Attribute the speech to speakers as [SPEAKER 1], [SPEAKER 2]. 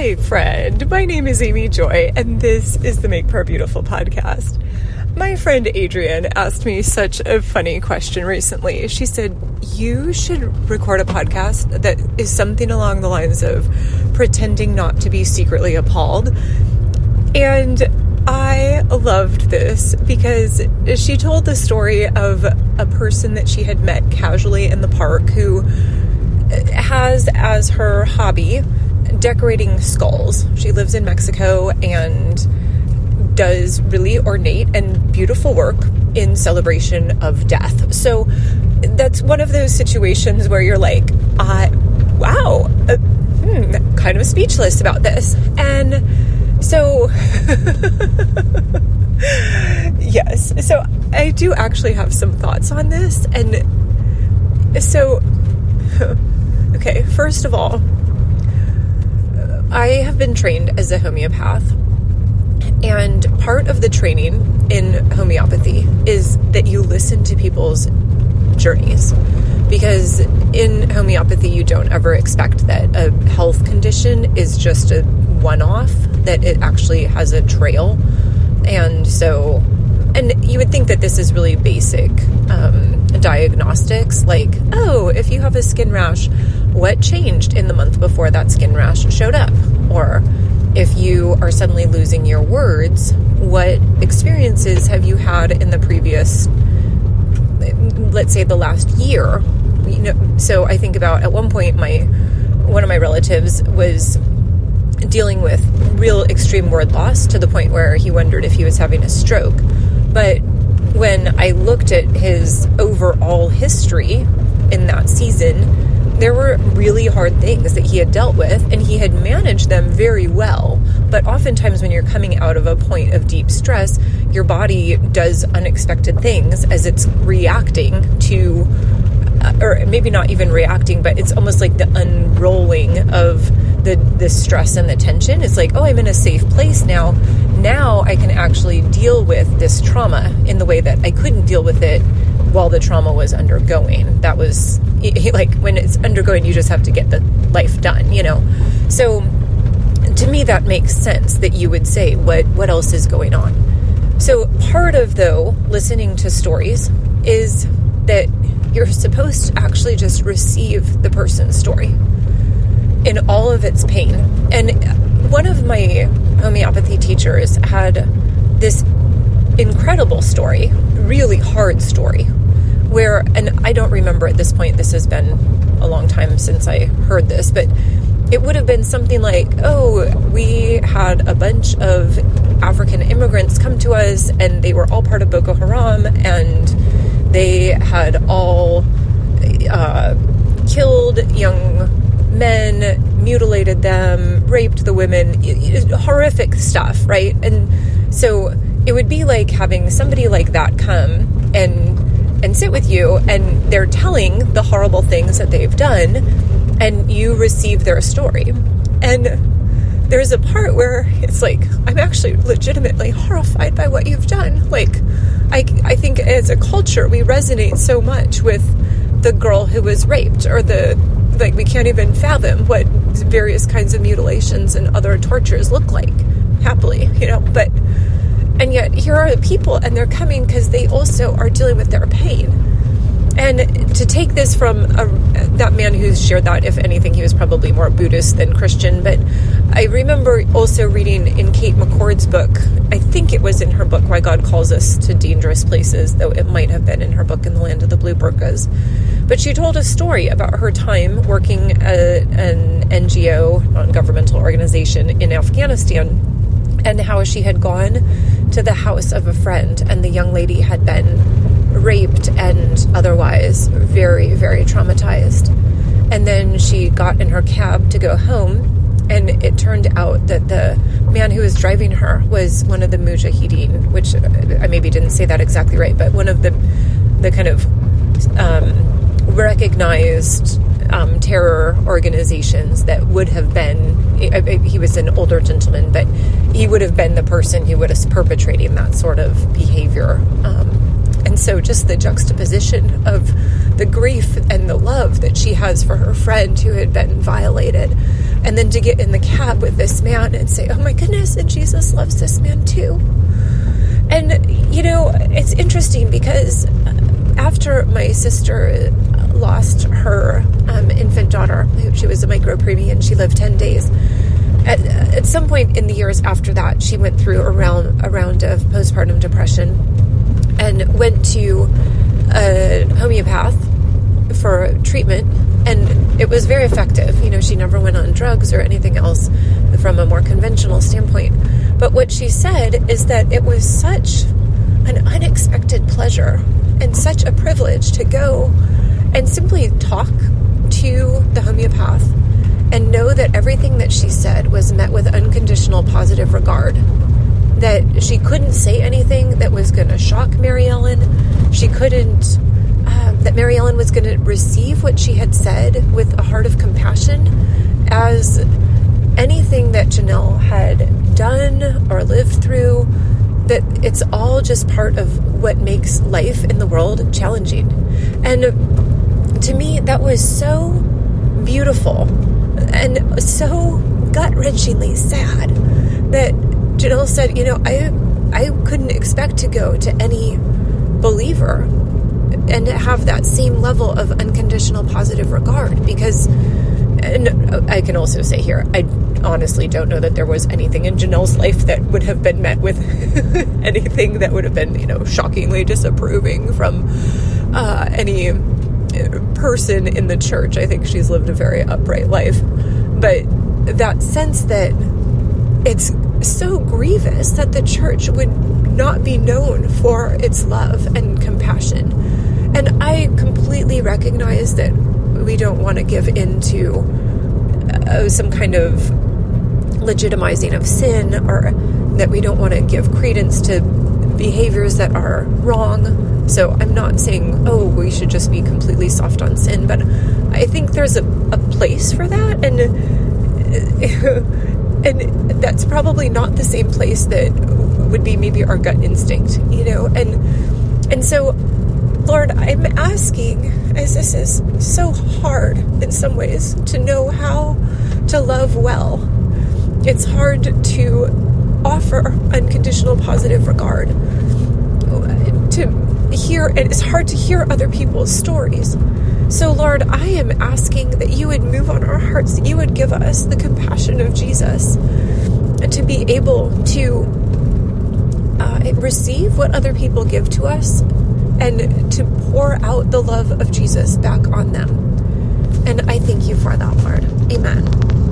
[SPEAKER 1] Hi, friend. My name is Amy Joy, and this is the Make Prayer Beautiful podcast. My friend Adrienne asked me such a funny question recently. She said, You should record a podcast that is something along the lines of pretending not to be secretly appalled. And I loved this because she told the story of a person that she had met casually in the park who has as her hobby decorating skulls. She lives in Mexico and does really ornate and beautiful work in celebration of death. So that's one of those situations where you're like, uh, wow, uh, hmm, kind of speechless about this. And so, yes, so I do actually have some thoughts on this. And so, okay, first of all, I have been trained as a homeopath and part of the training in homeopathy is that you listen to people's journeys. Because in homeopathy, you don't ever expect that a health condition is just a one off, that it actually has a trail. And so, and you would think that this is really basic um, diagnostics like, oh, if you have a skin rash, what changed in the month before that skin rash showed up? Are suddenly losing your words, what experiences have you had in the previous, let's say, the last year? You know, so I think about at one point, my one of my relatives was dealing with real extreme word loss to the point where he wondered if he was having a stroke. But when I looked at his overall history in that season, there were really hard things that he had dealt with, and he had managed them very well. But oftentimes, when you're coming out of a point of deep stress, your body does unexpected things as it's reacting to, uh, or maybe not even reacting, but it's almost like the unrolling of the the stress and the tension. It's like, oh, I'm in a safe place now. Now I can actually deal with this trauma in the way that I couldn't deal with it while the trauma was undergoing. That was like when it's undergoing, you just have to get the life done, you know. So to me, that makes sense that you would say, "What what else is going on?" So part of though listening to stories is that you're supposed to actually just receive the person's story in all of its pain. And one of my homeopathy teachers had this incredible story, really hard story where, and I don't remember at this point, this has been a long time since I heard this, but it would have been something like, oh, we had a bunch of African immigrants come to us and they were all part of Boko Haram and they had all uh, killed young men, mutilated them, raped the women, horrific stuff, right? And so it would be like having somebody like that come and and sit with you and they're telling the horrible things that they've done and you receive their story. And there's a part where it's like I'm actually legitimately horrified by what you've done. Like I I think as a culture we resonate so much with the girl who was raped or the like we can't even fathom what various kinds of mutilations and other tortures look like happily, you know, but and yet, here are the people, and they're coming because they also are dealing with their pain. And to take this from a, that man who shared that, if anything, he was probably more Buddhist than Christian. But I remember also reading in Kate McCord's book, I think it was in her book, Why God Calls Us to Dangerous Places, though it might have been in her book, In the Land of the Blue Burqas. But she told a story about her time working at an NGO, non governmental organization in Afghanistan and how she had gone to the house of a friend and the young lady had been raped and otherwise very, very traumatized. And then she got in her cab to go home, and it turned out that the man who was driving her was one of the mujahideen, which I maybe didn't say that exactly right, but one of the the kind of um, recognized um, terror organizations that would have been. He was an older gentleman, but he would have been the person who would have perpetrating that sort of behavior. Um, and so, just the juxtaposition of the grief and the love that she has for her friend who had been violated. And then to get in the cab with this man and say, oh my goodness, and Jesus loves this man too. And, you know, it's interesting because after my sister lost her um, infant daughter, she was a micro preemie and she lived 10 days. At, at, some point in the years after that, she went through a round, a round of postpartum depression and went to a homeopath for treatment. And it was very effective. You know, she never went on drugs or anything else from a more conventional standpoint. But what she said is that it was such an unexpected pleasure and such a privilege to go and simply talk to the homeopath and know that everything that she said was met with unconditional positive regard. That she couldn't say anything that was going to shock Mary Ellen. She couldn't, um, that Mary Ellen was going to receive what she had said with a heart of compassion as anything that Janelle had done or lived through that it's all just part of what makes life in the world challenging. And to me, that was so beautiful and so gut wrenchingly sad that Janelle said, you know, I I couldn't expect to go to any believer and have that same level of unconditional positive regard because and I can also say here, I honestly don't know that there was anything in Janelle's life that would have been met with anything that would have been, you know, shockingly disapproving from uh, any person in the church. I think she's lived a very upright life. But that sense that it's so grievous that the church would not be known for its love and compassion. And I completely recognize that we don't want to give into uh, some kind of legitimizing of sin or that we don't want to give credence to behaviors that are wrong. So I'm not saying, oh, we should just be completely soft on sin, but I think there's a, a place for that. And, and that's probably not the same place that would be maybe our gut instinct, you know? And, and so Lord, I'm asking, as this is so hard in some ways to know how to love well, it's hard to offer unconditional positive regard. To hear, it's hard to hear other people's stories. So, Lord, I am asking that you would move on our hearts, that you would give us the compassion of Jesus, and to be able to uh, receive what other people give to us and to pour out the love of Jesus back on them. And I thank you for that, Lord. Amen.